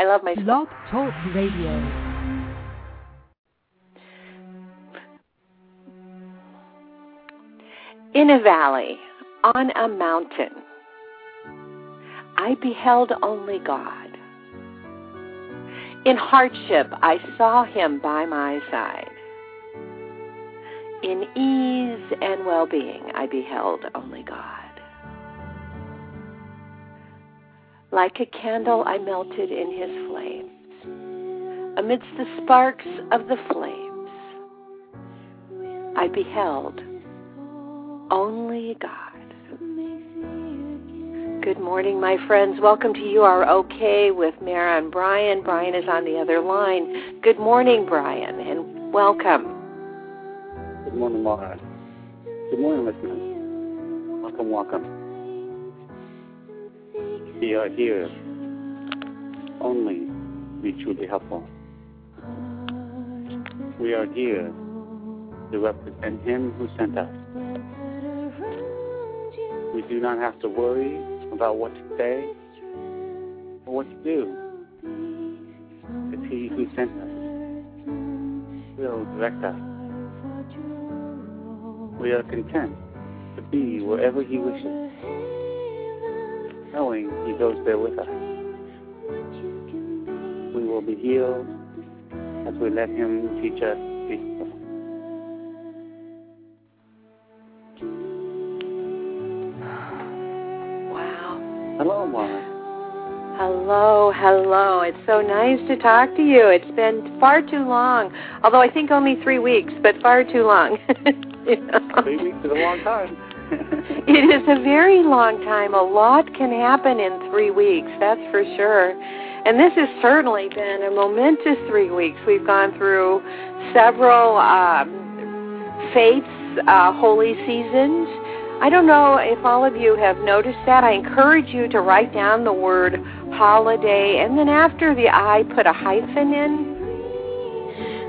I love my Blog Talk Radio. In a valley, on a mountain, I beheld only God. In hardship, I saw him by my side. In ease and well being, I beheld only God. Like a candle, I melted in his flames. Amidst the sparks of the flames, I beheld only God. Good morning, my friends. Welcome to You Are Okay with Mara and Brian. Brian is on the other line. Good morning, Brian, and welcome. Good morning, Mara. Good morning, listeners. Welcome, welcome. We are here only to be truly helpful. We are here to represent Him who sent us. We do not have to worry about what to say or what to do. It's He who sent us will direct us. We are content to be wherever He wishes, knowing He goes there with us. We will be healed as we let Him teach us peace. Wow. Hello, Mara. Hello, hello. It's so nice to talk to you. It's been far too long, although I think only three weeks, but far too long. You know? Three weeks is a long time. It is a very long time. A lot can happen in three weeks, that's for sure. And this has certainly been a momentous three weeks. We've gone through several um, faiths, uh, holy seasons. I don't know if all of you have noticed that. I encourage you to write down the word holiday, and then after the I, put a hyphen in.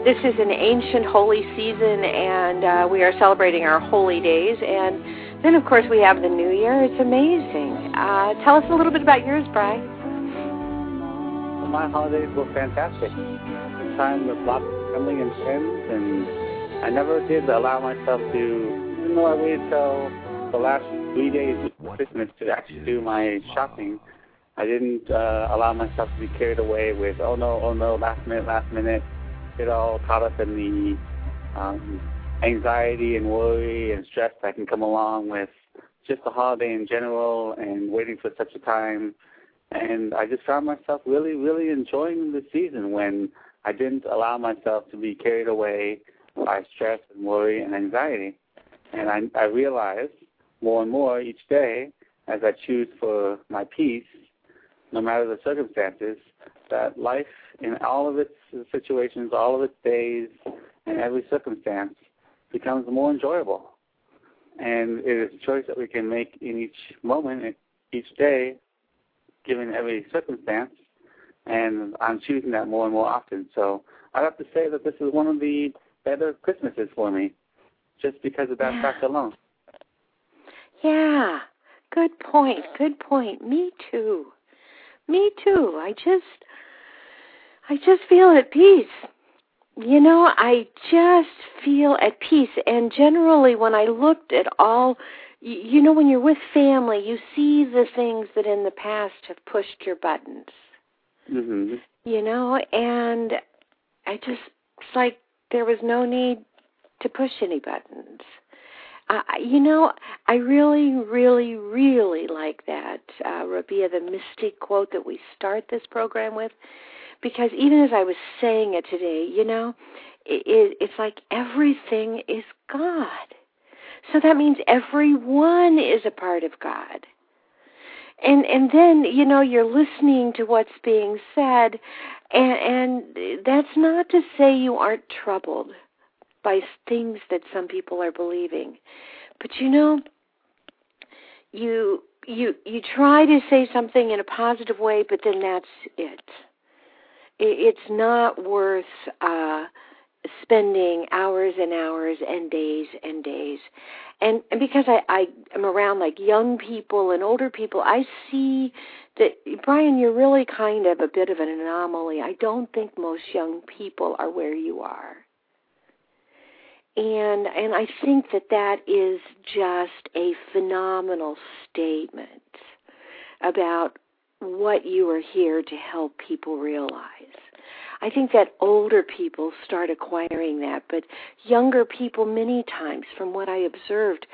This is an ancient holy season, and uh, we are celebrating our holy days. And then, of course, we have the new year. It's amazing. Uh, tell us a little bit about yours, Bry. My holidays were fantastic. A time with lots of family and friends, and I never did allow myself to, even though I waited till the last three days of Christmas to actually do my shopping, I didn't uh, allow myself to be carried away with, oh no, oh no, last minute, last minute. Get all caught up in the um, anxiety and worry and stress that can come along with just the holiday in general and waiting for such a time. And I just found myself really, really enjoying the season when I didn't allow myself to be carried away by stress and worry and anxiety. And I, I realized more and more each day as I choose for my peace, no matter the circumstances, that life in all of its situations, all of its days, and every circumstance becomes more enjoyable. And it is a choice that we can make in each moment, each day, given every circumstance. And I'm choosing that more and more often. So I have to say that this is one of the better Christmases for me, just because of that Yeah. fact alone. Yeah, good point. Good point. Me too. Me too. I just, I just feel at peace. You know, I just feel at peace. And generally, when I looked at all, you, know, when you're with family, you see the things that in the past have pushed your buttons. hmm You know, and I just, it's like there was no need to push any buttons. Uh, you know, I really, really, really like that, uh, Rabia, the mystic quote that we start this program with, because even as I was saying it today, you know, it, it, it's like everything is God. So that means everyone is a part of God. And and then you know you're listening to what's being said, and, and that's not to say you aren't troubled by things that some people are believing. But you know, you you you try to say something in a positive way, but then that's it. It it's not worth uh, spending hours and hours and days and days. And, and because I, I am around like young people and older people i see that brian you're really kind of a bit of an anomaly. I don't think most young people are where you are. And and i think that that is just a phenomenal statement about what you are here to help people realize. I think that older people start acquiring that, but younger people, many times, from what I observed,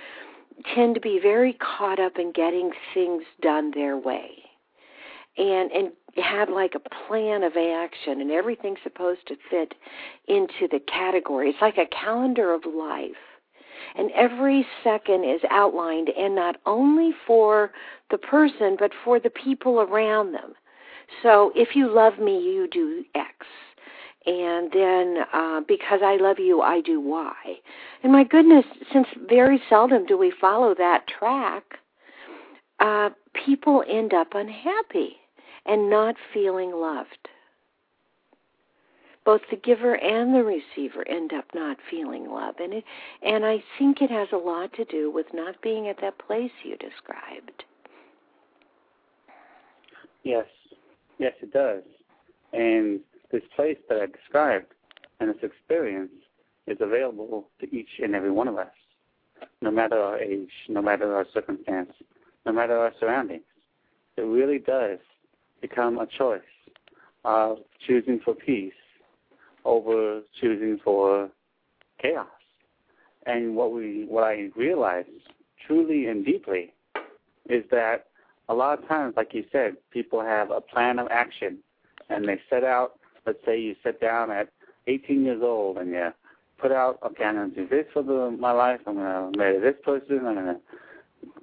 tend to be very caught up in getting things done their way and and have like a plan of action and everything's supposed to fit into the category. It's like a calendar of life and every second is outlined and not only for the person but for the people around them so if you love me, you do X. And then uh, because I love you, I do Y. And my goodness, since very seldom do we follow that track, uh, people end up unhappy and not feeling loved. Both the giver and the receiver end up not feeling love, and it, and I think it has a lot to do with not being at that place you described. Yes, Yes, it does. And this place that I described and this experience is available to each and every one of us, no matter our age, no matter our circumstance, no matter our surroundings. It really does become a choice of choosing for peace over choosing for chaos. And what we what I realized truly and deeply is that a lot of times, like you said, people have a plan of action, and they set out. Let's say you sit down at 18 years old and you put out, okay, I'm going to do this for the, my life. I'm going to marry this person. I'm going to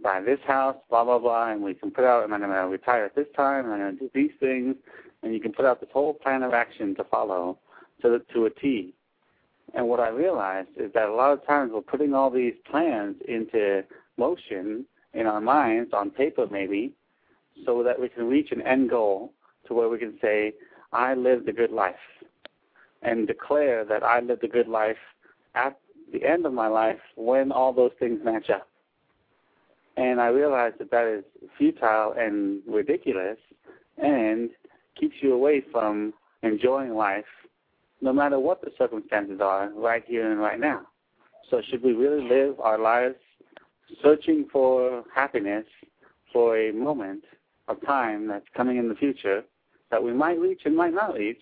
buy this house, blah blah blah, and we can put out. And I'm going to retire at this time. And I'm going to do these things, and you can put out this whole plan of action to follow to to a T. And what I realized is that a lot of times we're putting all these plans into motion in our minds, on paper maybe, so that we can reach an end goal to where we can say, I lived a good life, and declare that I lived a good life at the end of my life when all those things match up. And I realized that that is futile and ridiculous and keeps you away from enjoying life no matter what the circumstances are right here and right now. So should we really live our lives searching for happiness for a moment of time that's coming in the future that we might reach and might not reach,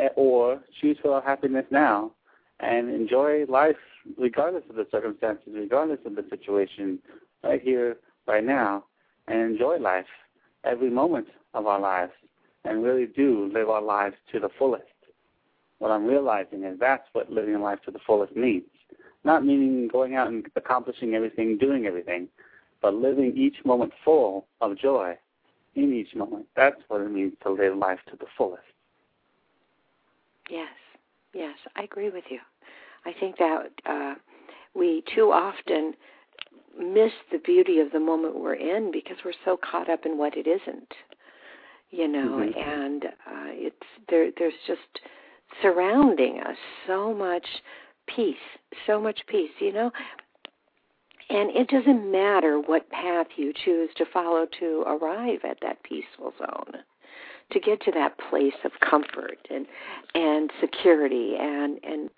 eh, or choose for our happiness now and enjoy life regardless of the circumstances, regardless of the situation, right here, right now, and enjoy life every moment of our lives and really do live our lives to the fullest. What I'm realizing is that's what living life to the fullest means. Not meaning going out and accomplishing everything, doing everything, but living each moment full of joy in each moment. That's what it means to live life to the fullest. Yes, yes, I agree with you. I think that uh, we too often miss the beauty of the moment we're in because we're so caught up in what it isn't, you know, mm-hmm. and uh, it's there. There's just surrounding us so much peace, so much peace, you know. And it doesn't matter what path you choose to follow to arrive at that peaceful zone, to get to that place of comfort and and security, and and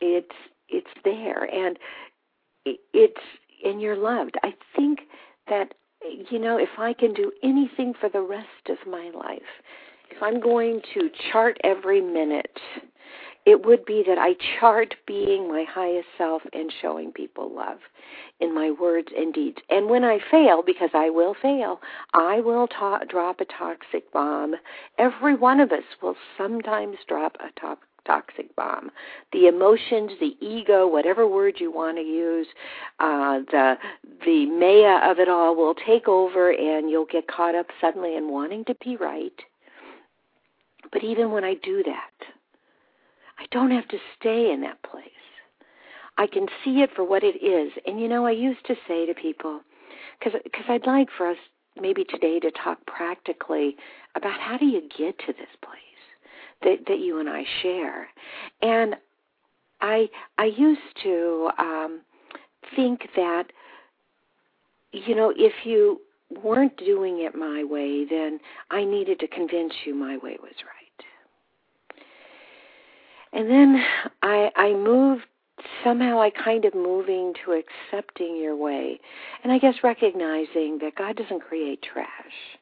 it's it's there, and it's and you're loved. I think that you know if I can do anything for the rest of my life, if I'm going to chart every minute it would be that I chart being my highest self and showing people love in my words and deeds. And when I fail, because I will fail, I will ta- drop a toxic bomb. Every one of us will sometimes drop a to- toxic bomb. The emotions, the ego, whatever word you want to use, uh, the the maya of it all will take over, and you'll get caught up suddenly in wanting to be right. But even when I do that, I don't have to stay in that place. I can see it for what it is. And you know, I used to say to people, because I'd like for us maybe today to talk practically about how do you get to this place that that you and I share. And I I used to um think that you know, if you weren't doing it my way, then I needed to convince you my way was right. And then I I moved somehow I kind of moving to accepting your way. And I guess recognizing that God doesn't create trash,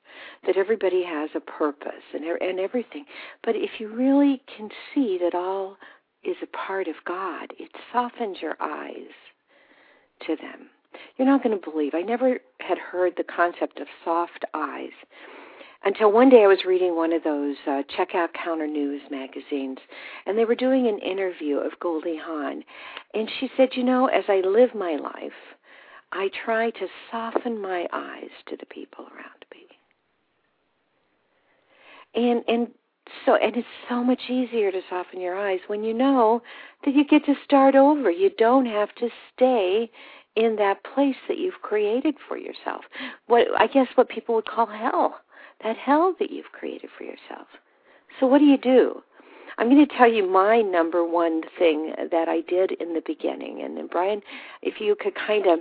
that everybody has a purpose and, and everything. But if you really can see that all is a part of God, it softens your eyes to them. You're not going to believe. I never had heard the concept of soft eyes until one day I was reading one of those uh, checkout counter news magazines, and they were doing an interview of Goldie Hawn, and she said, "You know, as I live my life, I try to soften my eyes to the people around me." And and so and it's so much easier to soften your eyes when you know that you get to start over. You don't have to stay in that place that you've created for yourself. What I guess what people would call hell that hell that you've created for yourself. So, what do you do? I'm going to tell you my number one thing that I did in the beginning. And then, Brian, if you could kind of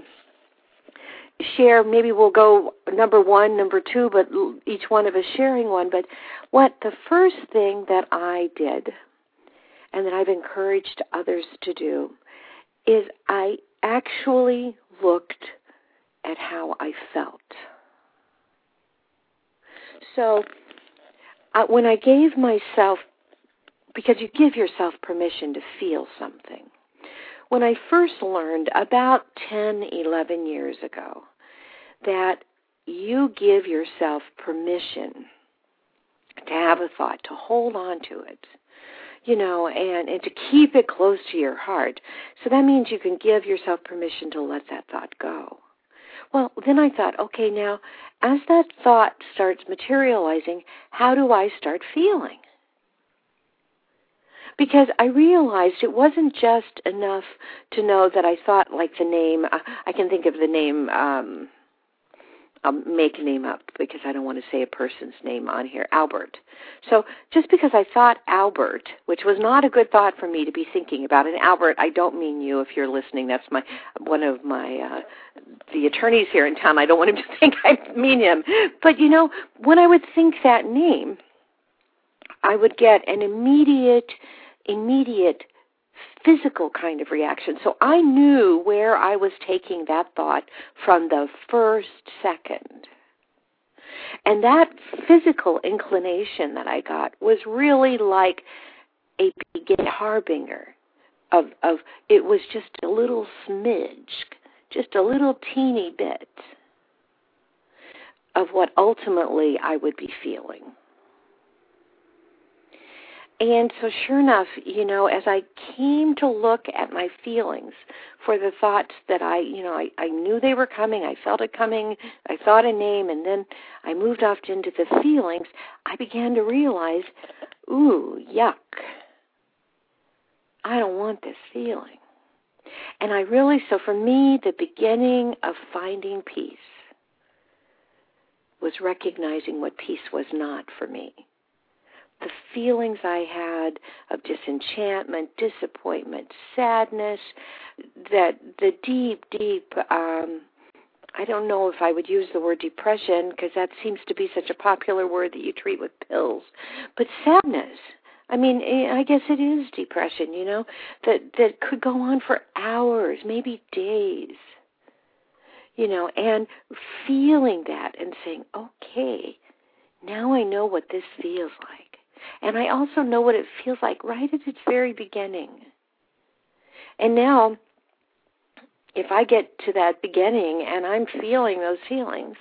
share, maybe we'll go number one, number two, but each one of us sharing one. But what the first thing that I did, and that I've encouraged others to do, is I actually looked at how I felt. So uh, when I gave myself, because you give yourself permission to feel something. When I first learned about 10, 11 years ago that you give yourself permission to have a thought, to hold on to it, you know, and, and to keep it close to your heart. So that means you can give yourself permission to let that thought go. Well, then I thought, okay, now as that thought starts materializing, how do I start feeling? Because I realized it wasn't just enough to know that I thought like the name, I can think of the name, um, I'll make a name up because I don't want to say a person's name on here, Albert. So just because I thought Albert, which was not a good thought for me to be thinking about, and Albert, I don't mean you if you're listening. That's my one of my uh, the attorneys here in town. I don't want him to think I mean him. But you know, when I would think that name, I would get an immediate immediate physical kind of reaction. So I knew where I was taking that thought from the first second. And that physical inclination that I got was really like a begin harbinger of of it was just a little smidge, just a little teeny bit of what ultimately I would be feeling. And so, sure enough, you know, as I came to look at my feelings for the thoughts that I, you know, I, I knew they were coming, I felt it coming, I thought a name, and then I moved off into the feelings, I began to realize, ooh, yuck. I don't want this feeling. And I really, so for me, the beginning of finding peace was recognizing what peace was not for me the feelings I had of disenchantment, disappointment, sadness, that the deep, deep, um, I don't know if I would use the word depression because that seems to be such a popular word that you treat with pills, but sadness. I mean, eh, I guess it is depression, you know, that that could go on for hours, maybe days. You know, and feeling that and saying, "Okay, now I know what this feels like." And I also know what it feels like right at its very beginning. And now, if I get to that beginning and I'm feeling those feelings,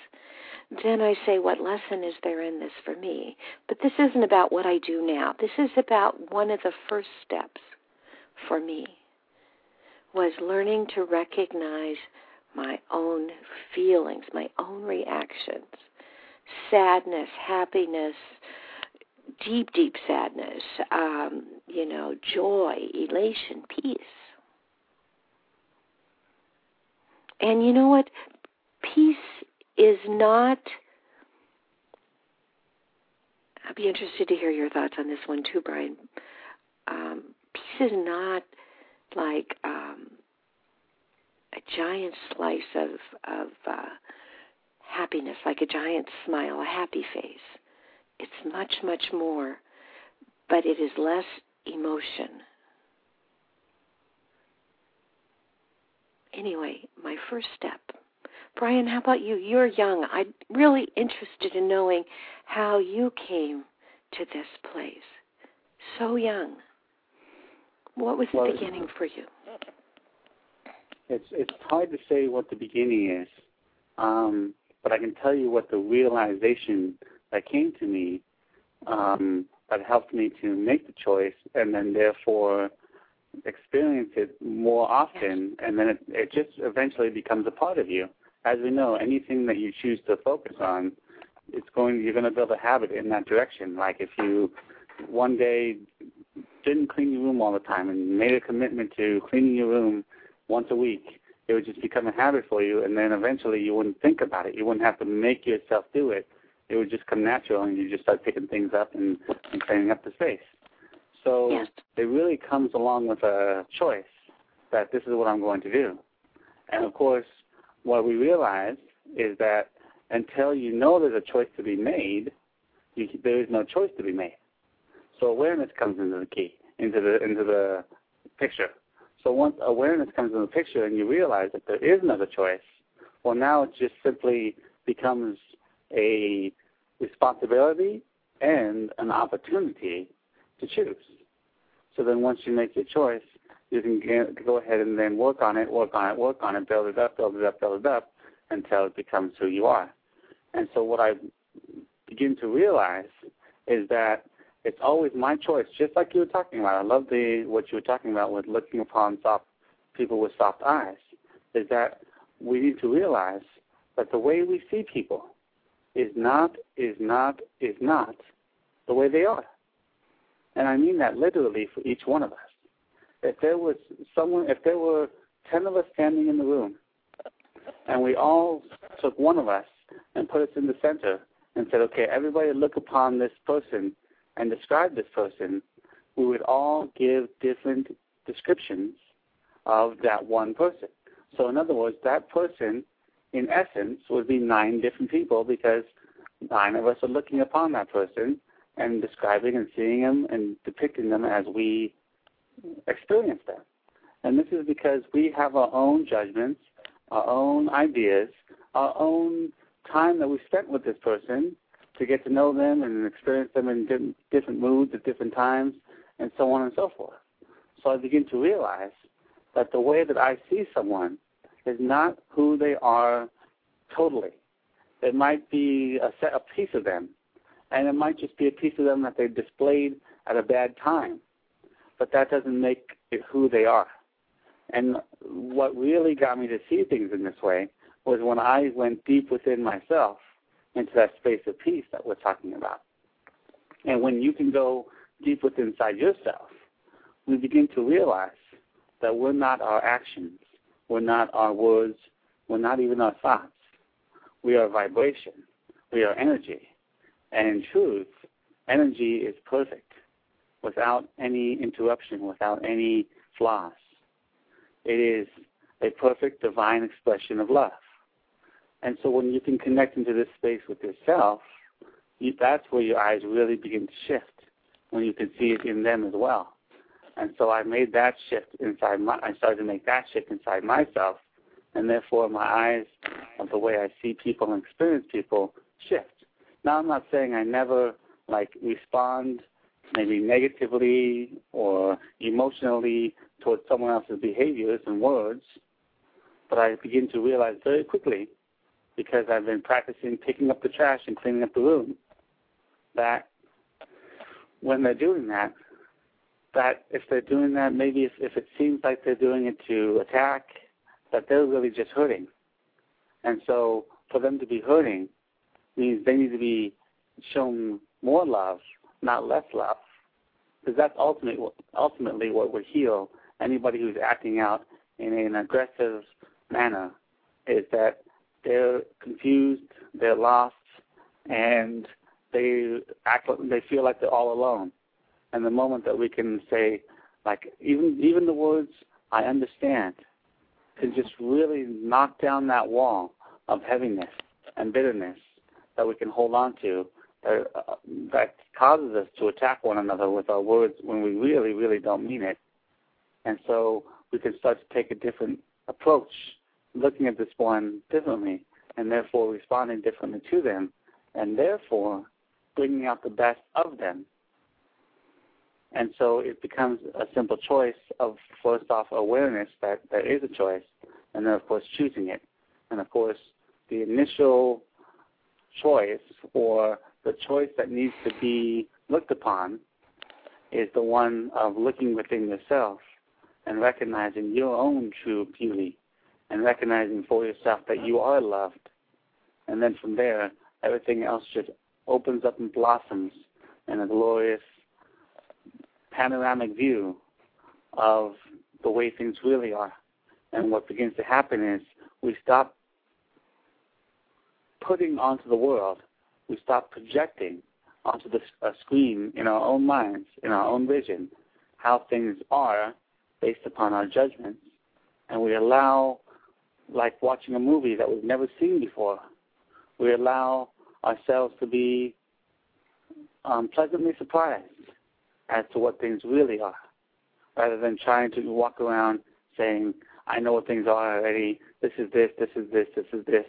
then I say, what lesson is there in this for me? But this isn't about what I do now. This is about one of the first steps for me was learning to recognize my own feelings, my own reactions, sadness, happiness, deep, deep sadness, um, you know, joy, elation, peace. And you know what? Peace is not I'd be interested to hear your thoughts on this one too, Brian. Um, peace is not like um, a giant slice of of uh, happiness, like a giant smile, a happy face. It's much, much more, but it is less emotion. Anyway, my first step. Brian, how about you? You're young. I'm really interested in knowing how you came to this place. So young. What was the well, beginning for you? It's it's hard to say what the beginning is, um, but I can tell you what the realization that came to me um, that helped me to make the choice, and then therefore experience it more often, and then it, it just eventually becomes a part of you. As we know, anything that you choose to focus on, it's going you're going to build a habit in that direction. Like if you one day didn't clean your room all the time and made a commitment to cleaning your room once a week, it would just become a habit for you, and then eventually you wouldn't think about it. You wouldn't have to make yourself do it. It would just come natural, and you just start picking things up and, and cleaning up the space. So yes. it really comes along with a choice that this is what I'm going to do. And of course, what we realize is that until you know there's a choice to be made, you, there is no choice to be made. So awareness comes into the key, into the into the picture. So once awareness comes into the picture and you realize that there is another choice, well now it just simply becomes a responsibility and an opportunity to choose. So then once you make your choice, you can go ahead and then work on it, work on it, work on it, build it up, build it up, build it up until it becomes who you are. And so what I begin to realize is that it's always my choice, just like you were talking about. I love the what you were talking about with looking upon soft people with soft eyes. Is that we need to realize that the way we see people is not is not is not the way they are. And I mean that literally for each one of us. If there was someone if there were ten of us standing in the room and we all took one of us and put us in the center and said, Okay, everybody look upon this person and describe this person, we would all give different descriptions of that one person. So, in other words, that person, in essence, would be nine different people because nine of us are looking upon that person and describing and seeing them and depicting them as we experience them. And this is because we have our own judgments, our own ideas, our own time that we spent with this person, to get to know them and experience them in different moods at different times, and so on and so forth. So I begin to realize that the way that I see someone is not who they are totally. It might be a, set, a piece of them, and it might just be a piece of them that they displayed at a bad time. But that doesn't make it who they are. And what really got me to see things in this way was when I went deep within myself into that space of peace that we're talking about. And when you can go deep within inside yourself, we begin to realize that we're not our actions, we're not our words, we're not even our thoughts. We are vibration, we are energy. And in truth, energy is perfect without any interruption, without any flaws. It is a perfect divine expression of love. And so when you can connect into this space with yourself, you, that's where your eyes really begin to shift, when you can see it in them as well. And so I made that shift inside my, I started to make that shift inside myself, and therefore my eyes of the way I see people and experience people shift. Now I'm not saying I never like respond maybe negatively or emotionally towards someone else's behaviors and words, but I begin to realize very quickly because I've been practicing picking up the trash and cleaning up the room. That when they're doing that, that if they're doing that, maybe if, if it seems like they're doing it to attack, that they're really just hurting. And so for them to be hurting means they need to be shown more love, not less love. Because that's ultimately, ultimately what would heal anybody who's acting out in an aggressive manner is that they're confused, they're lost, and they act they feel like they're all alone. And the moment that we can say, like even even the words "I understand" can just really knock down that wall of heaviness and bitterness that we can hold on to that, uh, that causes us to attack one another with our words when we really, really don't mean it. And so we can start to take a different approach, looking at this one differently, and therefore responding differently to them, and therefore bringing out the best of them. And so it becomes a simple choice of first off awareness that there is a choice, and then of course choosing it. And of course, the initial choice or the choice that needs to be looked upon is the one of looking within yourself and recognizing your own true beauty and recognizing for yourself that you are loved. And then from there, everything else just opens up and blossoms in a glorious panoramic view of the way things really are. And what begins to happen is we stop putting onto the world, we stop projecting onto the screen in our own minds, in our own vision, how things are based upon our judgments. And we allow, like watching a movie that we've never seen before, we allow ourselves to be um, pleasantly surprised as to what things really are, rather than trying to walk around saying, I know what things are already, this is this, this is this, this is this,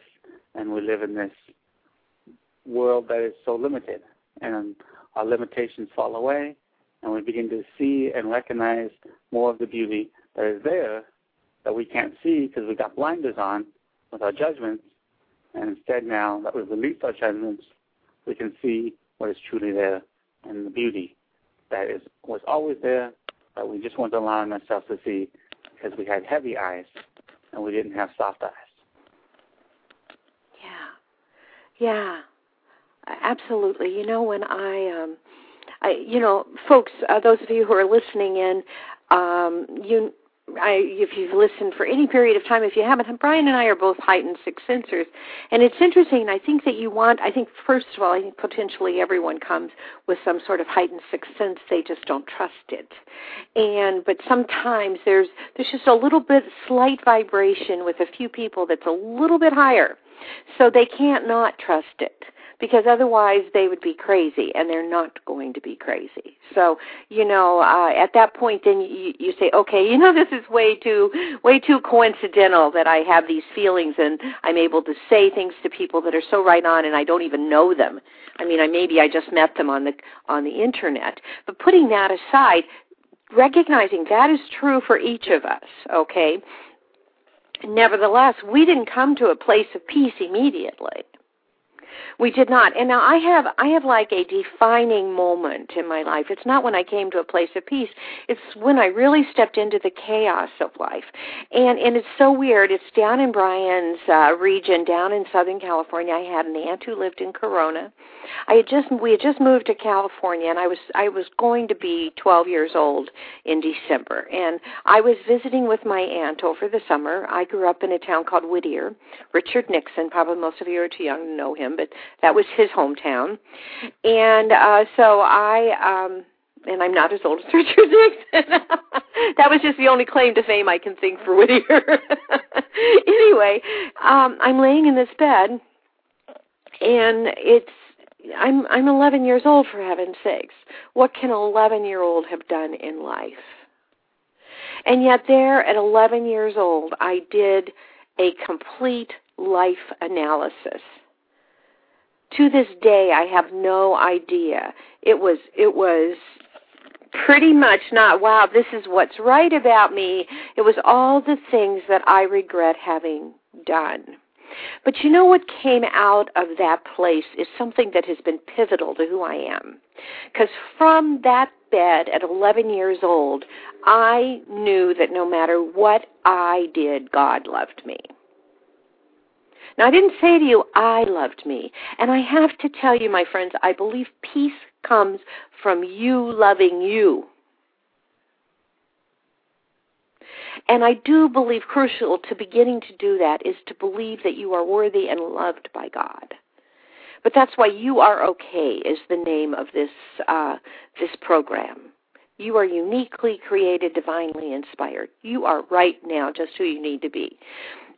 and we live in this world that is so limited, and our limitations fall away, and we begin to see and recognize more of the beauty that is there that we can't see because we got blinders on with our judgments, and instead now that we've released our judgments, we can see what is truly there and the beauty that is was always there, but we just weren't allowing ourselves to see because we had heavy eyes and we didn't have soft eyes. Yeah, yeah, absolutely. You know, when I, um, I, you know, folks, uh, those of you who are listening in, um, you I, if you've listened for any period of time, if you haven't, Brian and I are both heightened six sensors, and it's interesting. I think that you want. I think first of all, I think potentially everyone comes with some sort of heightened sixth sense. They just don't trust it, and but sometimes there's there's just a little bit slight vibration with a few people that's a little bit higher, so they can't not trust it because otherwise they would be crazy and they're not going to be crazy. So you know uh at that point then you you say okay you know this is way too way too coincidental that i have these feelings and i'm able to say things to people that are so right on and i don't even know them. I mean i maybe i just met them on the on the internet. But putting that aside recognizing that is true for each of us okay? Nevertheless we didn't come to a place of peace immediately we did not. And now I have I have like a defining moment in my life. It's not when I came to a place of peace. It's when I really stepped into the chaos of life. And and it's so weird. It's down in Brian's uh region down in Southern California. I had an aunt who lived in Corona. I had just we had just moved to California and I was I was going to be 12 years old in December. And I was visiting with my aunt over the summer. I grew up in a town called Whittier. Richard Nixon, probably most of you are too young to know him, but that was his hometown. And uh so I um and I'm not as old as Richard Nixon. that was just the only claim to fame I can think for Whittier. anyway, um I'm laying in this bed and it's I'm I'm 11 years old for heaven's sakes. What can an 11 year old have done in life? And yet there at 11 years old I did a complete life analysis to this day I have no idea. It was it was pretty much not wow, this is what's right about me. It was all the things that I regret having done. But you know what came out of that place is something that has been pivotal to who I am. Because from that bed at 11 years old, I knew that no matter what I did, God loved me. Now, I didn't say to you, I loved me. And I have to tell you, my friends, I believe peace comes from you loving you. And I do believe crucial to beginning to do that is to believe that you are worthy and loved by God. But that's why you are okay is the name of this uh, this program. You are uniquely created, divinely inspired. You are right now just who you need to be.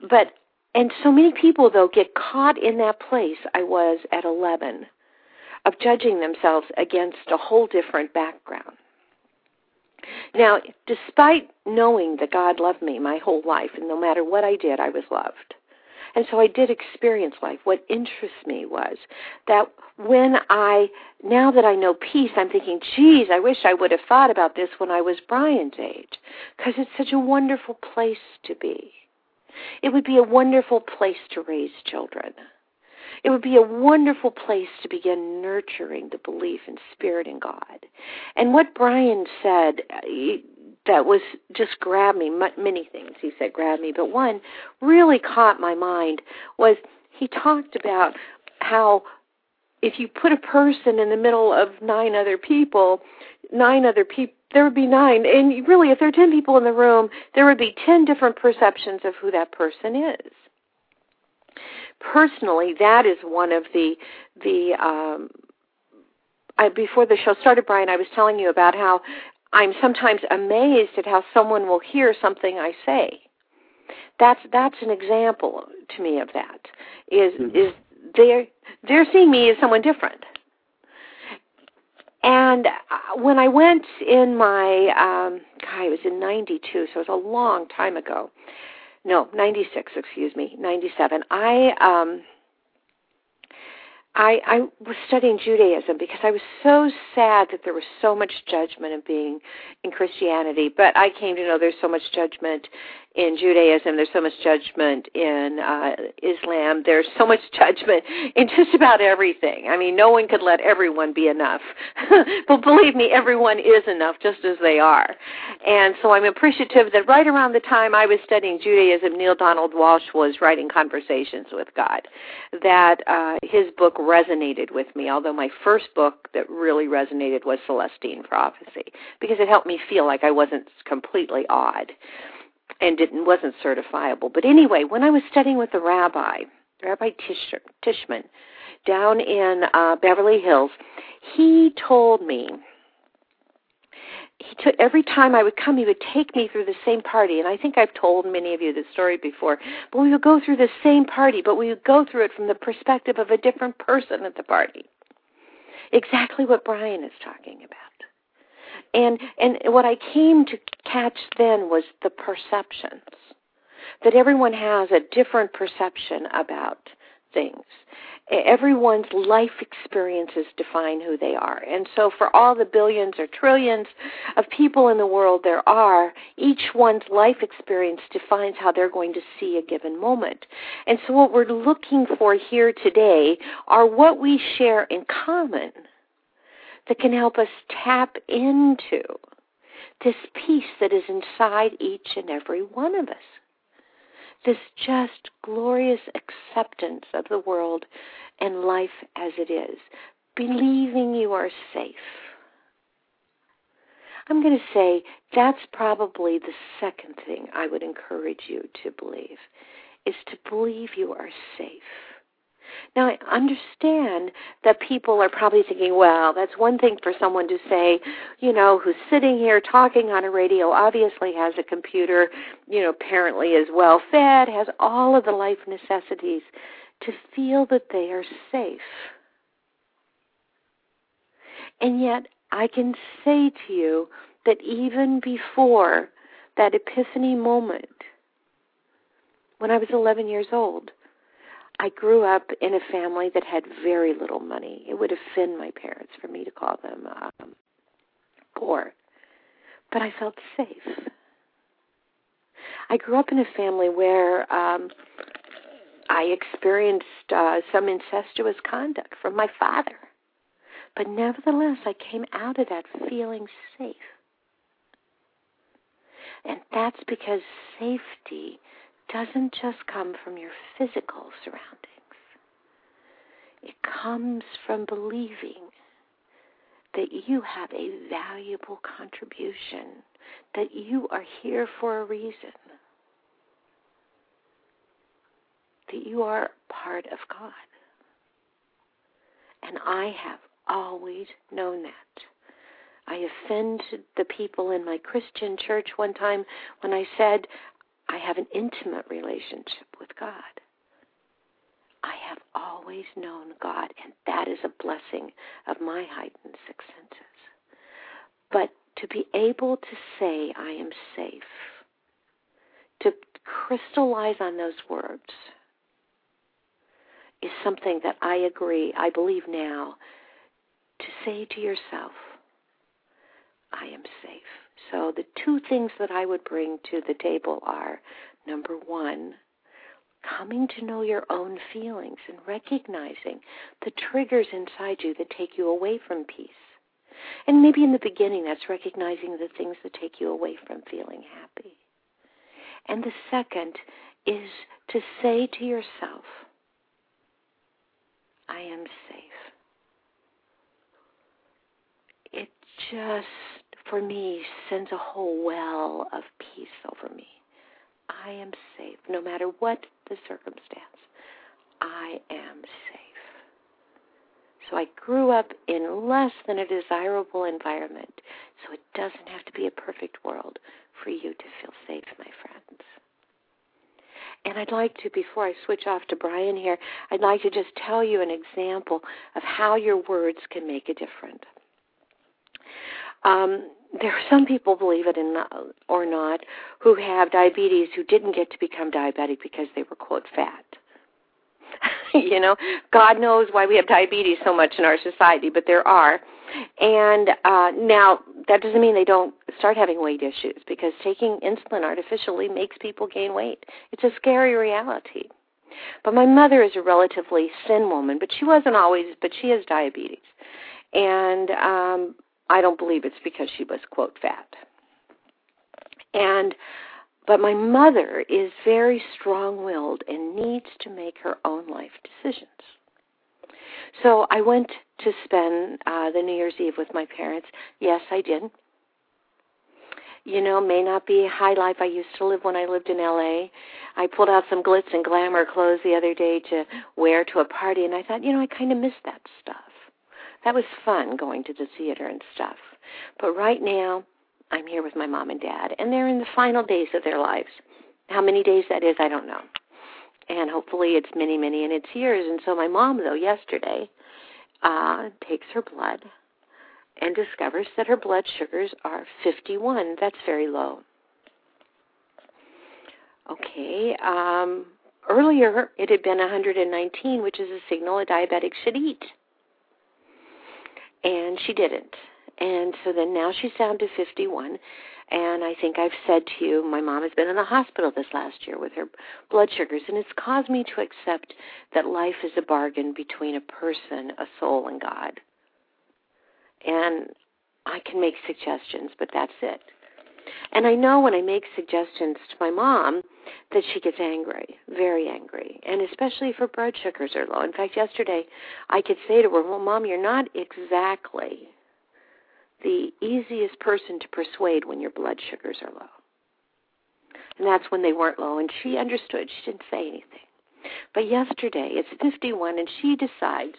But and so many people though get caught in that place I was at 11 of judging themselves against a whole different background. Now, despite knowing that God loved me my whole life, and no matter what I did, I was loved. And so I did experience life. What interests me was that when I, now that I know peace, I'm thinking, geez, I wish I would have thought about this when I was Brian's age, because it's such a wonderful place to be. It would be a wonderful place to raise children. It would be a wonderful place to begin nurturing the belief in spirit and God. And what Brian said that was just grabbed me, many things he said grabbed me, but one really caught my mind was he talked about how if you put a person in the middle of nine other people, nine other people, there would be nine. And really, if there are ten people in the room, there would be ten different perceptions of who that person is personally, that is one of the the um, I, before the show started, Brian, I was telling you about how I'm sometimes amazed at how someone will hear something I say. That's that's an example to me of that. Is mm-hmm. is they're they're seeing me as someone different. And uh, when I went in my, um, God, it was in '92, so it was a long time ago no, 96, excuse me, 97. I um I I was studying Judaism because I was so sad that there was so much judgment of being in Christianity, but I came to know there's so much judgment in Judaism, there's so much judgment in uh, Islam, there's so much judgment in just about everything. I mean, no one could let everyone be enough. but believe me, everyone is enough just as they are. And so I'm appreciative that right around the time I was studying Judaism, Neale Donald Walsch was writing Conversations with God, that uh, his book resonated with me, although my first book that really resonated was Celestine Prophecy, because it helped me feel like I wasn't completely odd and didn't wasn't certifiable. But anyway, when I was studying with the rabbi, Rabbi Tish, Tishman, down in uh, Beverly Hills, he told me he took every time I would come, he would take me through the same party, and I think I've told many of you this story before. But we would go through the same party, but we would go through it from the perspective of a different person at the party. Exactly what Brian is talking about and and what I came to catch then was the perceptions that everyone has a different perception about things. Everyone's life experiences define who they are. And so, for all the billions or trillions of people in the world there are, each one's life experience defines how they're going to see a given moment. And so, what we're looking for here today are what we share in common that can help us tap into this peace that is inside each and every one of us. This just glorious acceptance of the world and life as it is, believing you are safe. I'm going to say that's probably the second thing I would encourage you to believe is to believe you are safe. Now, I understand that people are probably thinking, well, that's one thing for someone to say, you know, who's sitting here talking on a radio, obviously has a computer, you know, apparently is well fed, has all of the life necessities, to feel that they are safe. And yet, I can say to you that even before that epiphany moment, when I was 11 years old, I grew up in a family that had very little money. It would offend my parents for me to call them um, poor, but I felt safe. I grew up in a family where um, I experienced uh, some incestuous conduct from my father, but nevertheless, I came out of that feeling safe. And that's because safety doesn't just come from your physical surroundings, it comes from believing that you have a valuable contribution, that you are here for a reason, that you are part of God. And I have always known that. I offended the people in my Christian church one time when I said I have an intimate relationship with God. I have always known God, and that is a blessing of my heightened six senses. But to be able to say I am safe, to crystallize on those words, is something that I agree, I believe now, to say to yourself, I am safe. So the two things that I would bring to the table are number one, coming to know your own feelings and recognizing the triggers inside you that take you away from peace. And maybe in the beginning, that's recognizing the things that take you away from feeling happy. And the second is to say to yourself, I am safe. It just, for me, sends a whole well of peace over me. I am safe. No matter what the circumstance, I am safe. So I grew up in less than a desirable environment, so it doesn't have to be a perfect world for you to feel safe, my friends. And I'd like to, before I switch off to Brian here, I'd like to just tell you an example of how your words can make a difference. Um, there are some people, believe it or not, who have diabetes who didn't get to become diabetic because they were, quote, fat. you know, God knows why we have diabetes so much in our society, but there are. And uh, now, that doesn't mean they don't start having weight issues because taking insulin artificially makes people gain weight. It's a scary reality. But my mother is a relatively thin woman, but she wasn't always, but she has diabetes. And um, I don't believe it's because she was, quote, fat. And but my mother is very strong willed and needs to make her own life decisions. So I went to spend uh, the New Year's Eve with my parents. Yes, I did. You know, may not be high life I used to live when I lived in LA. I pulled out some glitz and glamour clothes the other day to wear to a party, and I thought, you know, I kind of miss that stuff. That was fun going to the theater and stuff. But right now, I'm here with my mom and dad, and they're in the final days of their lives. How many days that is, I don't know. And hopefully it's many, many, and it's years. And so my mom, though, yesterday uh, takes her blood and discovers that her blood sugars are 51. That's very low. Okay. Um, earlier, it had been 119, which is a signal a diabetic should eat. And she didn't. And so then now she's down to 51. And I think I've said to you, my mom has been in the hospital this last year with her blood sugars, and it's caused me to accept that life is a bargain between a person, a soul, and God. And I can make suggestions, but that's it. And I know when I make suggestions to my mom that she gets angry, very angry, and especially if her blood sugars are low. In fact, yesterday I could say to her, Well, Mom, you're not exactly the easiest person to persuade when your blood sugars are low. And that's when they weren't low. And she understood. She didn't say anything. But yesterday, it's 51, and she decides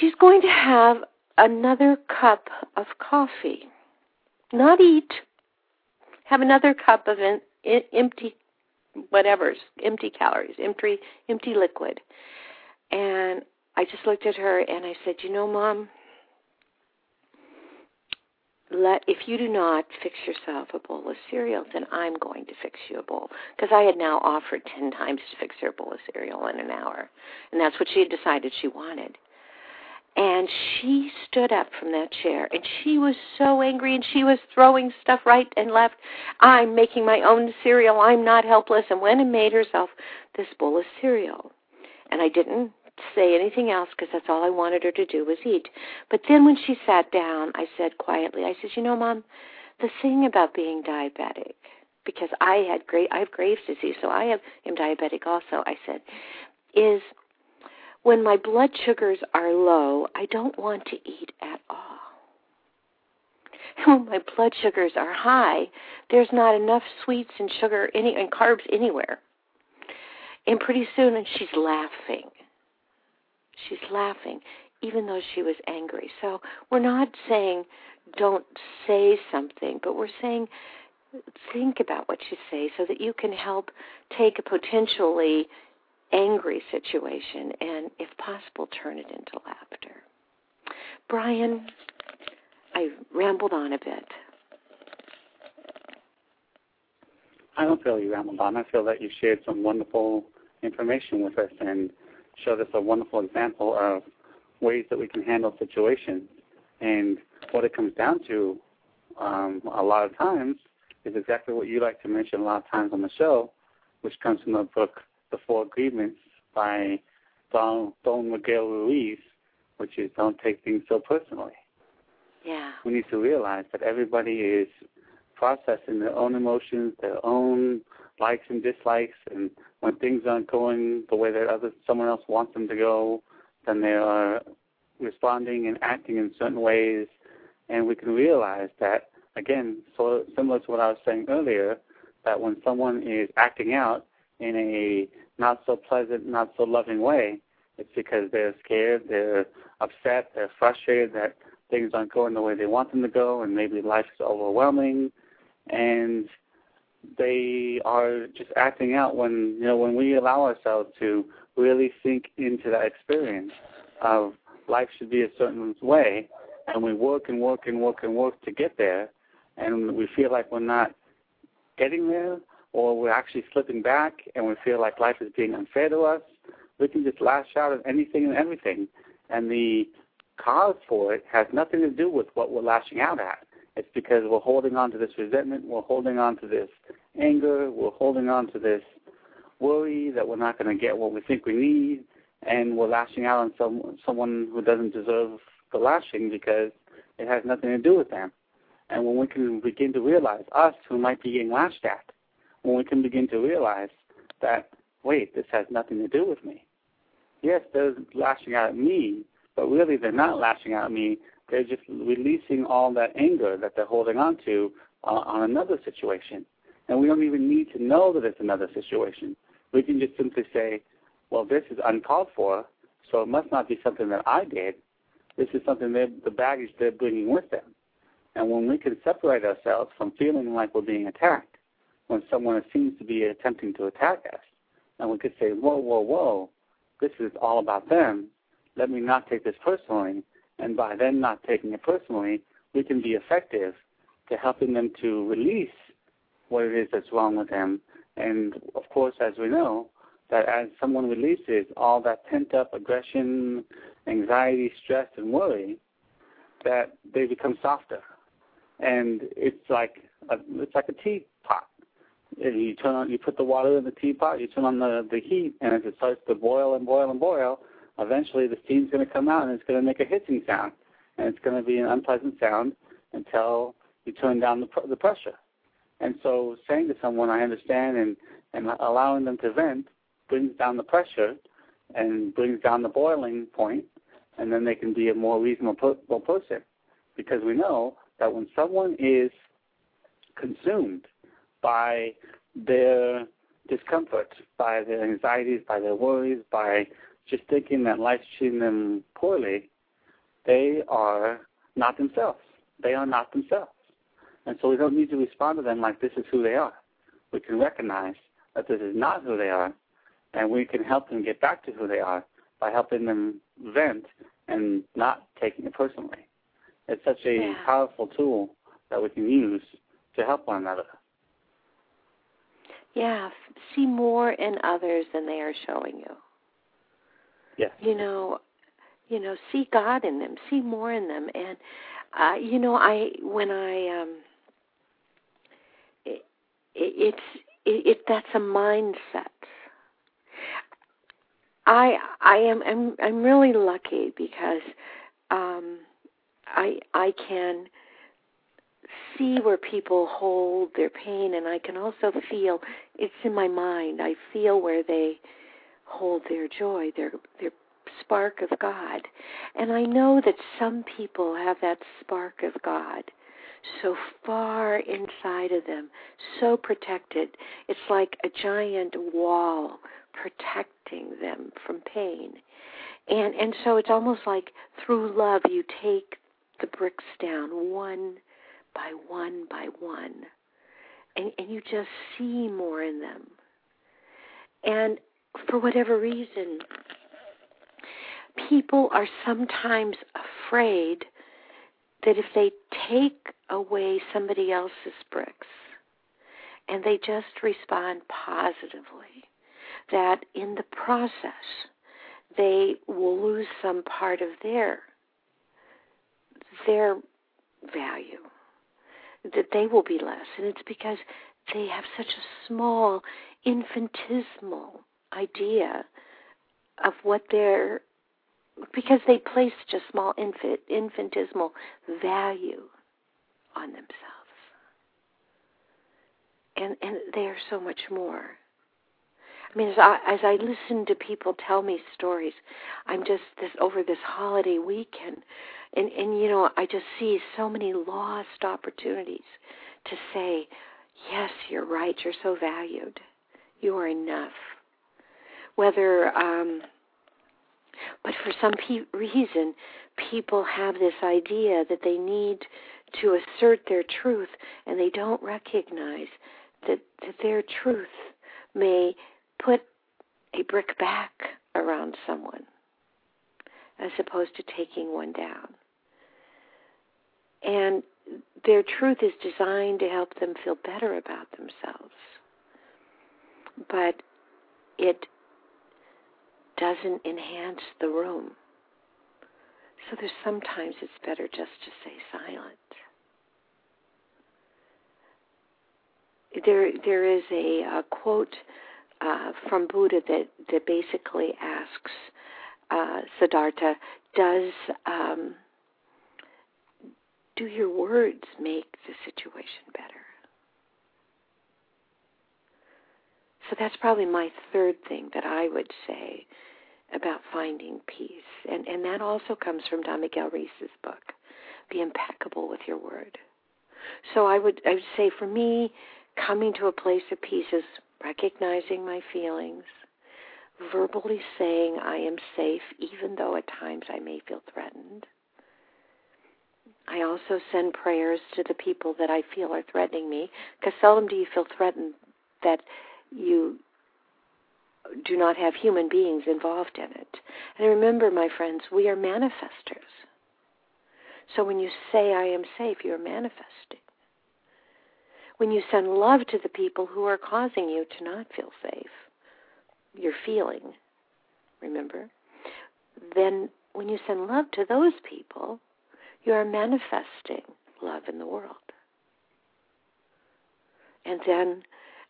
she's going to have another cup of coffee. Not eat, have another cup of in, in, empty whatever's empty calories, empty empty liquid. And I just looked at her and I said, "You know, mom, let if you do not fix yourself a bowl of cereal, then I'm going to fix you a bowl. Because I had now offered ten times to fix her a bowl of cereal in an hour, and that's what she had decided she wanted. And she stood up from that chair, and she was so angry, and she was throwing stuff right and left. I'm making my own cereal. I'm not helpless, and went and made herself this bowl of cereal. And I didn't say anything else because that's all I wanted her to do was eat. But then when she sat down, I said quietly, I said, "You know, mom, the thing about being diabetic because I had great I have Graves disease, so I have am diabetic also." I said, "is when my blood sugars are low, I don't want to eat at all." when my blood sugars are high, there's not enough sweets and sugar any and carbs anywhere. And pretty soon, and she's laughing she's laughing, even though she was angry. So we're not saying don't say something, but we're saying think about what you say so that you can help take a potentially angry situation and, if possible, turn it into laughter. Brian, I rambled on a bit. I don't feel you rambled on. I feel that you shared some wonderful information with us and showed us a wonderful example of ways that we can handle situations. And what it comes down to um, a lot of times is exactly what you like to mention a lot of times on the show, which comes from the book The Four Agreements by Don, Don Miguel Ruiz, which is Don't Take Things So Personally. Yeah. We need to realize that everybody is processing their own emotions, their own likes and dislikes, and when things aren't going the way that other someone else wants them to go, then they are responding and acting in certain ways, and we can realize that again, so similar to what I was saying earlier, that when someone is acting out in a not so pleasant, not so loving way, it's because they're scared, they're upset, they're frustrated that things aren't going the way they want them to go, and maybe life is overwhelming, and they are just acting out when you know when we allow ourselves to really sink into that experience of life should be a certain way, and we work and work and work and work to get there, and we feel like we're not getting there, or we're actually slipping back, and we feel like life is being unfair to us, we can just lash out at anything and everything, and the cause for it has nothing to do with what we're lashing out at. It's because we're holding on to this resentment, we're holding on to this anger, we're holding on to this worry that we're not going to get what we think we need, and we're lashing out on some someone who doesn't deserve the lashing because it has nothing to do with them. And when we can begin to realize us who might be getting lashed at, when we can begin to realize that wait, this has nothing to do with me. Yes, they're lashing out at me, but really they're not lashing out at me. They're just releasing all that anger that they're holding on to uh, on another situation. And we don't even need to know that it's another situation. We can just simply say, well, this is uncalled for, so it must not be something that I did. This is something that the baggage they're bringing with them. And when we can separate ourselves from feeling like we're being attacked, when someone seems to be attempting to attack us, and we could say, whoa, whoa, whoa, this is all about them. Let me not take this personally. And by them not taking it personally, we can be effective to helping them to release what it is that's wrong with them. And of course, as we know, that as someone releases all that pent up aggression, anxiety, stress, and worry, that they become softer. And it's like a, it's like a teapot you turn on, you put the water in the teapot, you turn on the the heat, and as it starts to boil and boil and boil, eventually the steam's going to come out and it's going to make a hissing sound, and it's going to be an unpleasant sound until you turn down the pr- the pressure. And so, saying to someone, "I understand," and and allowing them to vent brings down the pressure and brings down the boiling point, and then they can be a more reasonable person. Because we know that when someone is consumed by their discomfort, by their anxieties, by their worries, by just thinking that life's treating them poorly, they are not themselves. They are not themselves. And so we don't need to respond to them like this is who they are. We can recognize that this is not who they are, and we can help them get back to who they are by helping them vent and not taking it personally. It's such a yeah. powerful tool that we can use to help one another. Yeah, see more in others than they are showing you. Yes. You know, you know, see God in them, see more in them, and uh, you know, I when I um, it, it, it's it, it that's a mindset. I I am I'm I'm really lucky because um, I I can see where people hold their pain and I can also feel it's in my mind. I feel where they hold their joy, their their spark of God. And I know that some people have that spark of God so far inside of them, so protected. It's like a giant wall protecting them from pain. And and so it's almost like through love you take the bricks down one by one by one. And and you just see more in them. And for whatever reason, people are sometimes afraid that if they take away somebody else's bricks and they just respond positively, that in the process they will lose some part of their their value that they will be less and it's because they have such a small infinitesimal idea of what they're because they place such a small infant, infinitesimal value on themselves. And and they are so much more. I mean, as I, as I listen to people tell me stories, I'm just this over this holiday weekend, and and you know, I just see so many lost opportunities to say, yes, you're right, you're so valued, you are enough. Whether um, but for some pe- reason, people have this idea that they need to assert their truth, and they don't recognize that, that their truth may put a brick back around someone as opposed to taking one down. And their truth is designed to help them feel better about themselves. But it doesn't enhance the room. So there's sometimes it's better just to stay silent. There, there is a, a quote uh, from Buddha that, that basically asks uh, Siddhartha, does um, do your words make the situation better? So that's probably my third thing that I would say about finding peace. And, and that also comes from Don Miguel Ruiz's book, Be Impeccable with Your Word. So I would I would say for me, coming to a place of peace is recognizing my feelings, verbally saying I am safe even though at times I may feel threatened. I also send prayers to the people that I feel are threatening me, because seldom do you feel threatened that you do not have human beings involved in it. And remember, my friends, we are manifestors. So when you say, I am safe, you're manifesting. When you send love to the people who are causing you to not feel safe, you're feeling, remember? Then when you send love to those people, you are manifesting love in the world. And then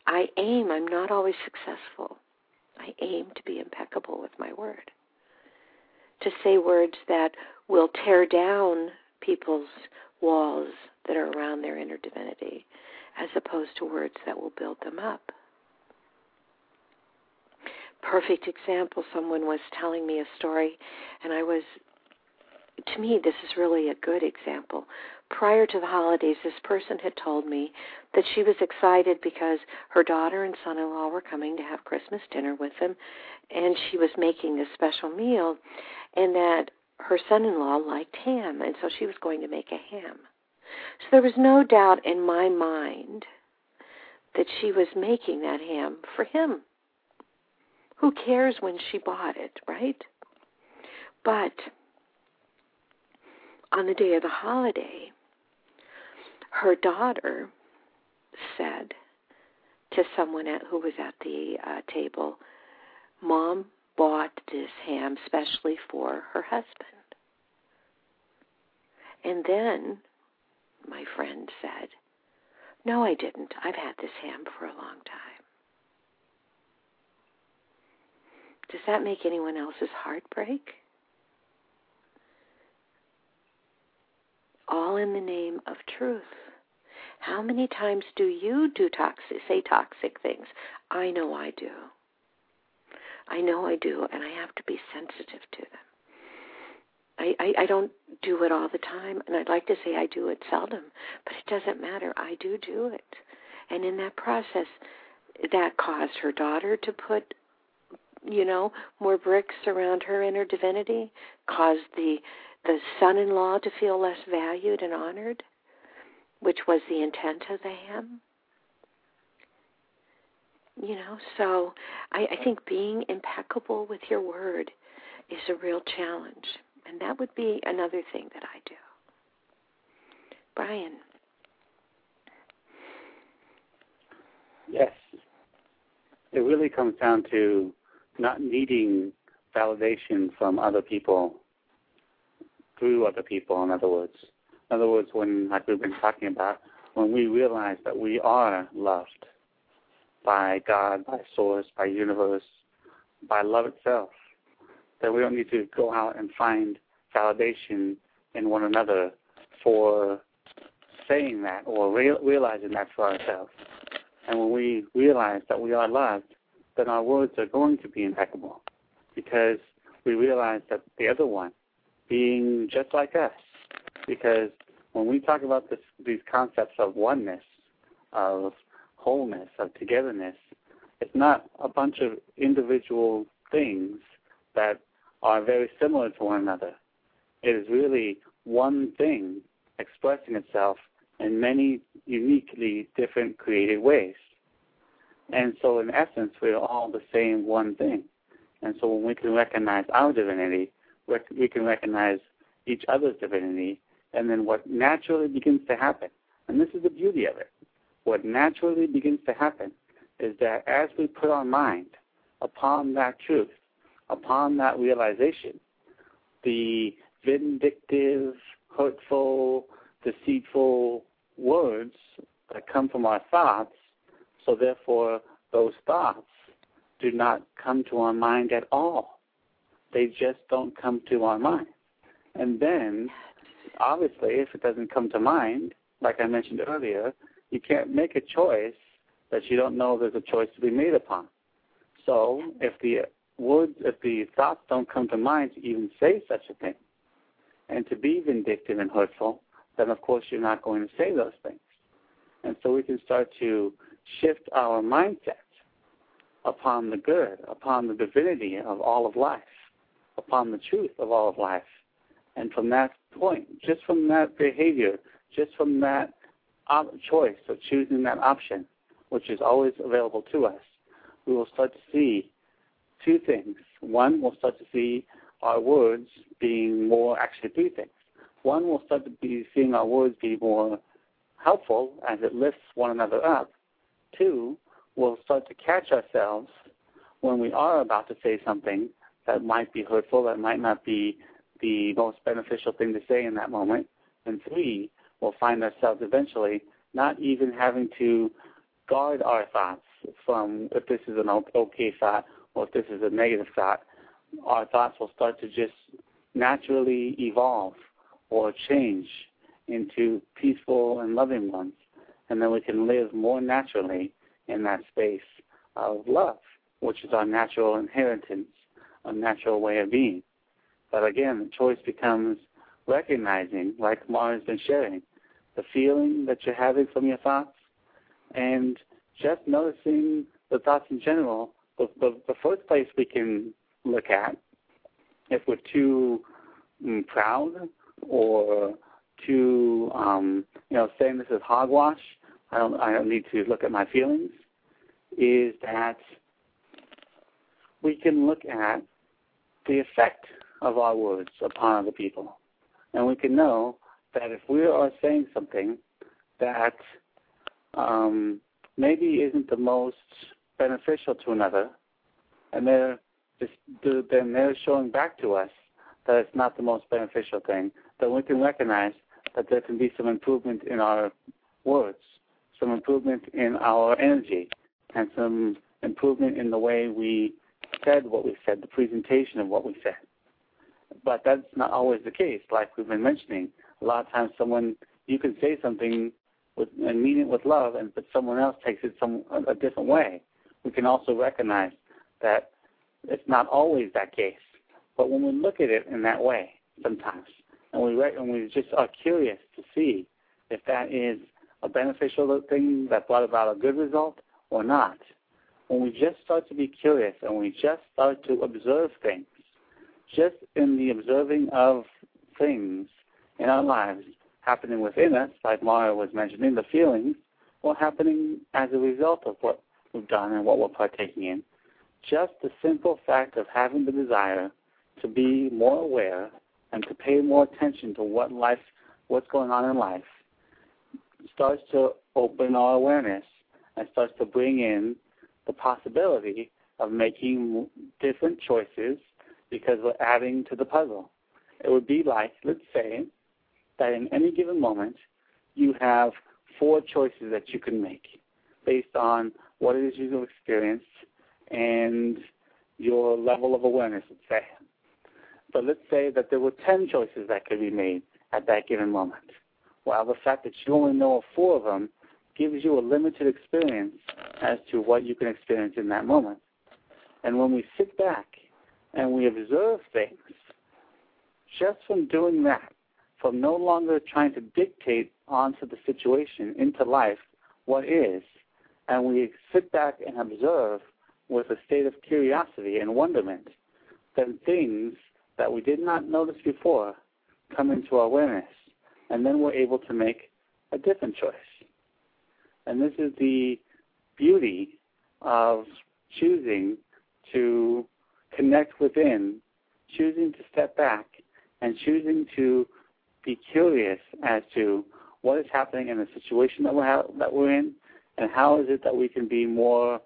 I aim, I'm not always successful. I aim to be impeccable with my word. To say words that will tear down people's walls that are around their inner divinity, as opposed to words that will build them up. Perfect example someone was telling me a story, and I was to me, this is really a good example. Prior to the holidays, this person had told me that she was excited because her daughter and son in law were coming to have Christmas dinner with them, and she was making this special meal, and that her son in law liked ham, and so she was going to make a ham. So there was no doubt in my mind that she was making that ham for him. Who cares when she bought it, right? But on the day of the holiday, her daughter said to someone at, who was at the uh, table, Mom bought this ham specially for her husband. And then my friend said, No, I didn't. I've had this ham for a long time. Does that make anyone else's heart break? all in the name of truth. How many times do you do toxic, say toxic things? I know I do. I know I do, and I have to be sensitive to them. I, I, I don't do it all the time, and I'd like to say I do it seldom, but it doesn't matter. I do do it. And in that process, that caused her daughter to put you know, more bricks around her inner divinity caused the the son-in-law to feel less valued and honored, which was the intent of the ham. You know, so I, I think being impeccable with your word is a real challenge, and that would be another thing that I do. Brian. Yes. It really comes down to not needing validation from other people through other people, in other words. In other words, when, like we've been talking about, when we realize that we are loved by God, by Source, by Universe, by love itself, that we don't need to go out and find validation in one another for saying that or re- realizing that for ourselves. And when we realize that we are loved, then our words are going to be impeccable because we realize that the other one being just like us. Because when we talk about this, these concepts of oneness, of wholeness, of togetherness, it's not a bunch of individual things that are very similar to one another. It is really one thing expressing itself in many uniquely different creative ways. And so, in essence, we're all the same one thing. And so, when we can recognize our divinity, we can recognize each other's divinity, and then what naturally begins to happen, and this is the beauty of it, what naturally begins to happen is that as we put our mind upon that truth, upon that realization, the vindictive, hurtful, deceitful words that come from our thoughts, so therefore those thoughts do not come to our mind at all. They just don't come to our mind. And then, obviously, if it doesn't come to mind, like I mentioned earlier, you can't make a choice that you don't know there's a choice to be made upon. So if the words, if the thoughts don't come to mind to even say such a thing, and to be vindictive and hurtful, then of course you're not going to say those things. And so we can start to shift our mindset upon the good, upon the divinity of all of life, upon the truth of all of life. And from that point, just from that behavior, just from that op- choice of choosing that option, which is always available to us, we will start to see two things. One, we'll start to see our words being more, actually three things. One, we'll start to be seeing our words be more helpful as it lifts one another up. Two, we'll start to catch ourselves when we are about to say something that might be hurtful, that might not be the most beneficial thing to say in that moment. And three, we'll find ourselves eventually not even having to guard our thoughts from if this is an okay thought if this is a negative thought. Our thoughts will start to just naturally evolve or change into peaceful and loving ones. And then we can live more naturally in that space of love, which is our natural inheritance, a natural way of being. But again, the choice becomes recognizing, like Mara's been sharing, the feeling that you're having from your thoughts and just noticing the thoughts in general. The, the, the first place we can look at, if we're too mm, proud or too, um, you know, saying this is hogwash, I don't, I don't need to look at my feelings, is that we can look at the effect of our words upon other people. And we can know that if we are saying something that um, maybe isn't the most beneficial to another, and they're just, then they're showing back to us that it's not the most beneficial thing, then we can recognize that there can be some improvement in our words, some improvement in our energy, and some improvement in the way we said what we said, the presentation of what we said. But that's not always the case, like we've been mentioning. A lot of times, someone you can say something with, and mean it with love, and but someone else takes it some a different way. We can also recognize that it's not always that case. But when we look at it in that way, sometimes, and we re- and we just are curious to see if that is a beneficial thing that brought about a good result or not, when we just start to be curious and we just start to observe things, just in the observing of things in our lives happening within us, like Mara was mentioning, the feelings, or happening as a result of what we've done and what we're partaking in. Just the simple fact of having the desire to be more aware and to pay more attention to what life, what's going on in life, starts to open our awareness and starts to bring in the possibility of making different choices because we're adding to the puzzle. It would be like, let's say, that in any given moment, you have four choices that you can make based on what it is you've experienced and your level of awareness, let's say. But let's say that there were 10 choices that could be made at that given moment. Well, the fact that you only know of four of them gives you a limited experience as to what you can experience in that moment. And when we sit back and we observe things, just from doing that, from no longer trying to dictate onto the situation, into life, what is, and we sit back and observe with a state of curiosity and wonderment, then things that we did not notice before come into our awareness, and then we're able to make a different choice. And this is the beauty of choosing to connect within, choosing to step back, and choosing to be curious as to what is happening in the situation that we're, ha- that we're in, and how is it that we can be more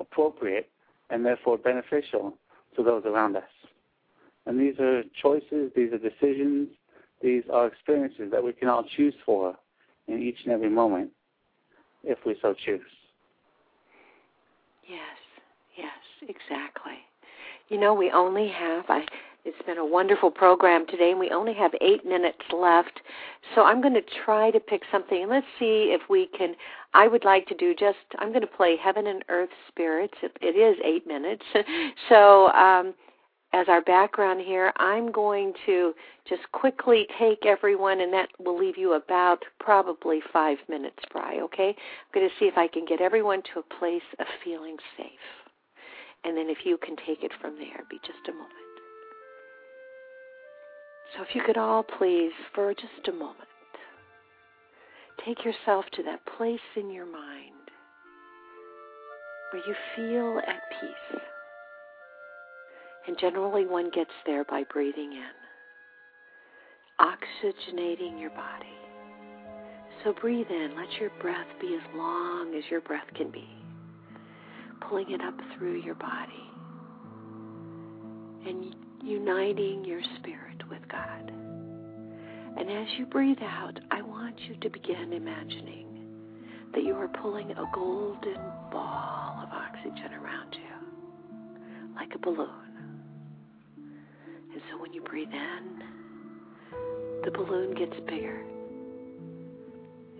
appropriate and therefore beneficial to those around us. And these are choices, these are decisions, these are experiences that we can all choose for in each and every moment if we so choose. Yes, yes, exactly. You know, we only have I it's been a wonderful program today, and we only have eight minutes left. So I'm going to try to pick something. and Let's see if we can. I would like to do just. I'm going to play Heaven and Earth Spirits. It, is eight minutes. so um, as our background here, I'm going to just quickly take everyone, and that will leave you about probably five minutes, Bry. Okay? I'm going to see if I can get everyone to a place of feeling safe. And then if you can take it from there, be just a moment. So if you could all please, for just a moment, take yourself to that place in your mind where you feel at peace. And generally, one gets there by breathing in, oxygenating your body. So breathe in. Let your breath be as long as your breath can be, pulling it up through your body and uniting your spirit with God. And as you breathe out, I want you to begin imagining that you are pulling a golden ball of oxygen around you, like a balloon. And so when you breathe in, the balloon gets bigger.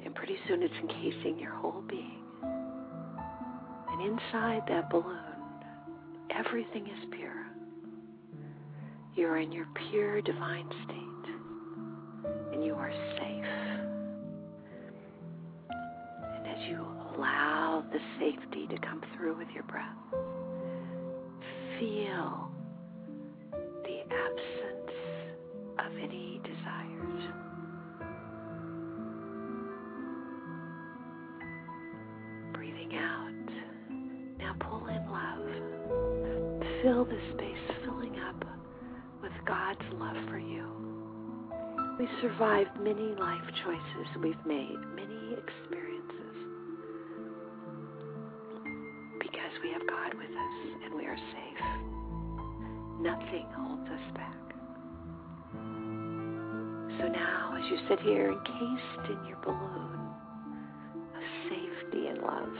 And pretty soon it's encasing your whole being. And inside that balloon, everything is pure. You're in your pure divine state, and you are safe. And as you allow the safety to come through with your breath, feel the absence of any God's love for you. We've survived many life choices we've made, many experiences, because we have God with us and we are safe. Nothing holds us back. So now, as you sit here encased in your balloon of safety and love,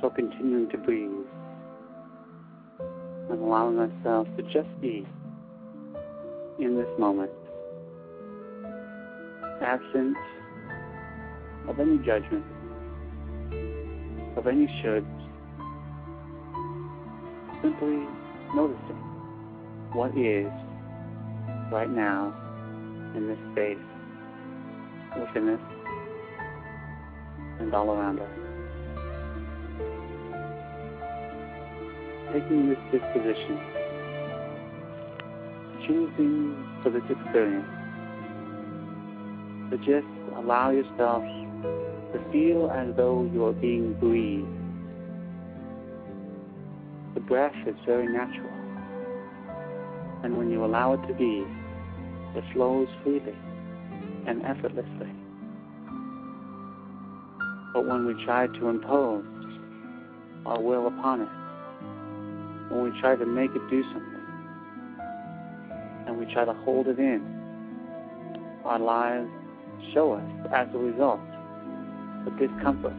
So continuing to breathe and allowing ourselves to just be in this moment, absent of any judgment, of any should, simply noticing what is right now in this space within us and all around us. Taking this disposition, choosing for this experience to just allow yourself to feel as though you are being breathed. The breath is very natural. And when you allow it to be, it flows freely and effortlessly. But when we try to impose our will upon it, when we try to make it do something, and we try to hold it in, our lives show us, as a result, the discomfort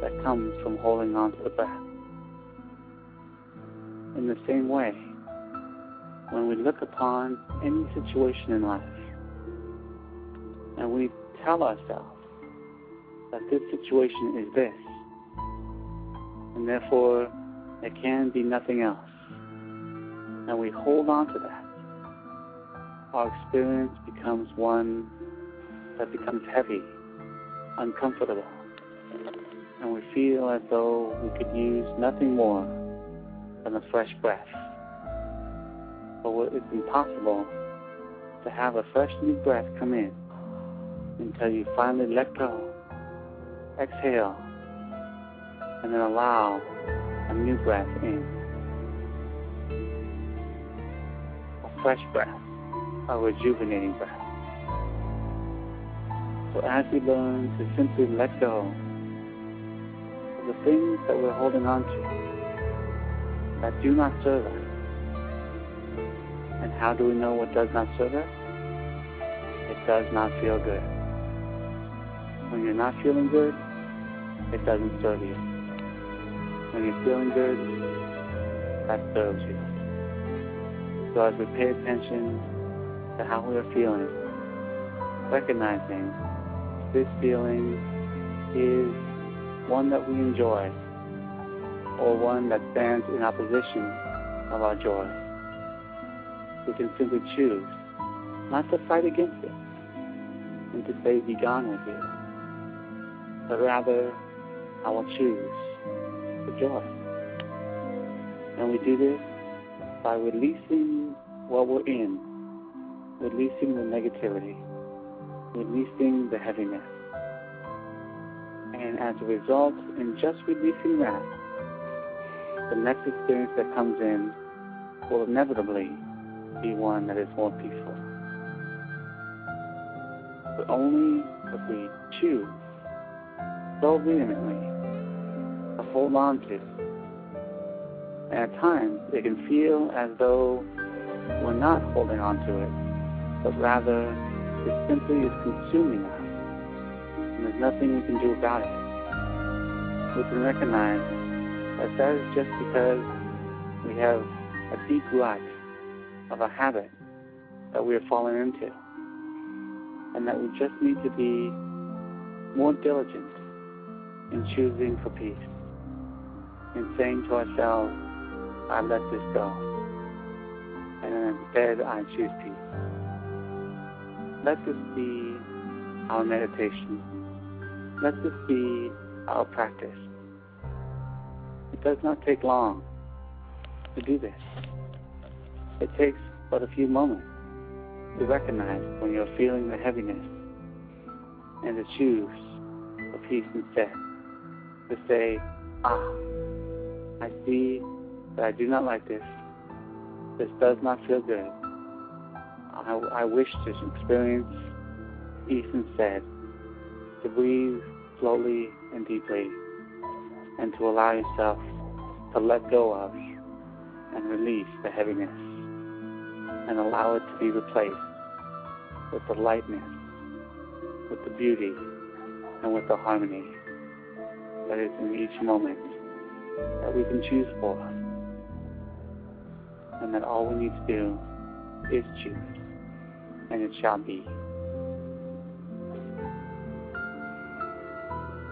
that comes from holding on to the breath. In the same way, when we look upon any situation in life and we tell ourselves that this situation is this, and therefore it can be nothing else, and we hold on to that, our experience becomes one that becomes heavy, uncomfortable, and we feel as though we could use nothing more than a fresh breath. But it's impossible to have a fresh new breath come in until you finally let go, exhale, and then allow a new breath in. A fresh breath, a rejuvenating breath. So as we learn to simply let go of the things that we're holding on to that do not serve us, and how do we know what does not serve us? It does not feel good. When you're not feeling good, it doesn't serve you. When you're feeling good, that serves you. So as we pay attention to how we are feeling, recognizing this feeling is one that we enjoy or one that stands in opposition of our joy. We can simply choose not to fight against it and to say, be gone with you, but rather, I will choose the joy. And we do this by releasing what we're in, releasing the negativity, releasing the heaviness. And as a result, in just releasing that, the next experience that comes in will inevitably be one that is more peaceful. But only if we choose so vehemently hold on to. And at times, it can feel as though we're not holding on to it, but rather it simply is consuming us. And there's nothing we can do about it. We can recognize that that is just because we have a deep rut of a habit that we are falling into. And that we just need to be more diligent in choosing for peace. In saying to ourselves, I let this go. And instead I choose peace. Let this be our meditation. Let this be our practice. It does not take long to do this. It takes but a few moments to recognize when you're feeling the heaviness and to choose the peace instead. To say, ah, I see that I do not like this. This does not feel good. I, I wish to experience peace instead. To breathe slowly and deeply and to allow yourself to let go of and release the heaviness and allow it to be replaced with the lightness, with the beauty, and with the harmony that is in each moment that we can choose for. And that all we need to do is choose, and it shall be.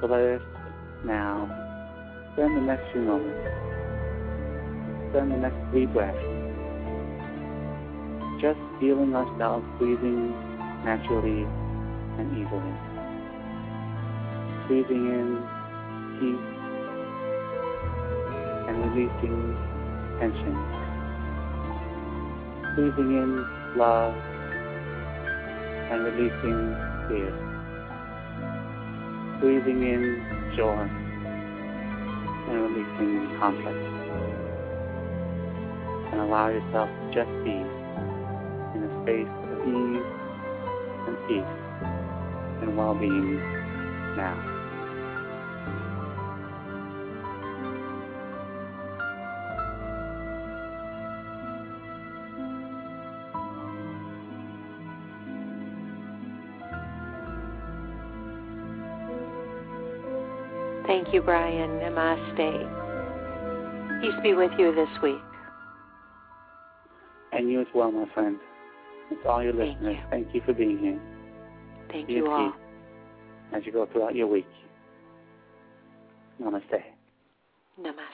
So let us now spend the next few moments, spend the next three breaths just feeling ourselves breathing naturally and easily. Breathing in peace releasing tension. Breathing in love and releasing fear. Breathing in joy and releasing conflict. And allow yourself to just be in a space of ease and peace and well-being now. Thank you, Brian. Namaste. Peace be with you this week. And you as well, my friend. To all your Thank listeners, you. thank you for being here. Thank Be you all. as you go throughout your week. Namaste. Namaste.